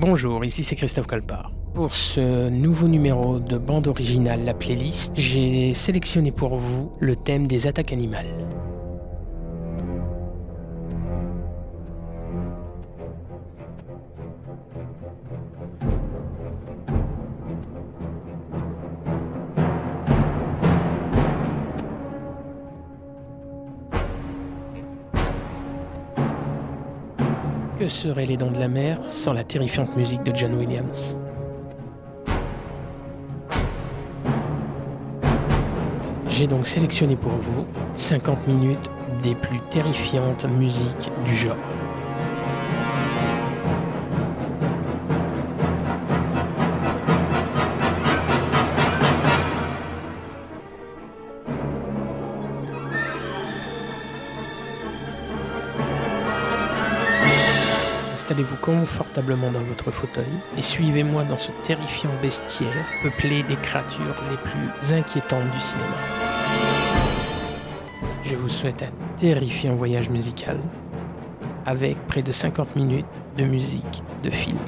Bonjour, ici c'est Christophe Colpart. Pour ce nouveau numéro de bande originale, la playlist, j'ai sélectionné pour vous le thème des attaques animales. Seraient les dents de la mer sans la terrifiante musique de John Williams J'ai donc sélectionné pour vous 50 minutes des plus terrifiantes musiques du genre. Confortablement dans votre fauteuil et suivez-moi dans ce terrifiant bestiaire peuplé des créatures les plus inquiétantes du cinéma. Je vous souhaite un terrifiant voyage musical avec près de 50 minutes de musique de film.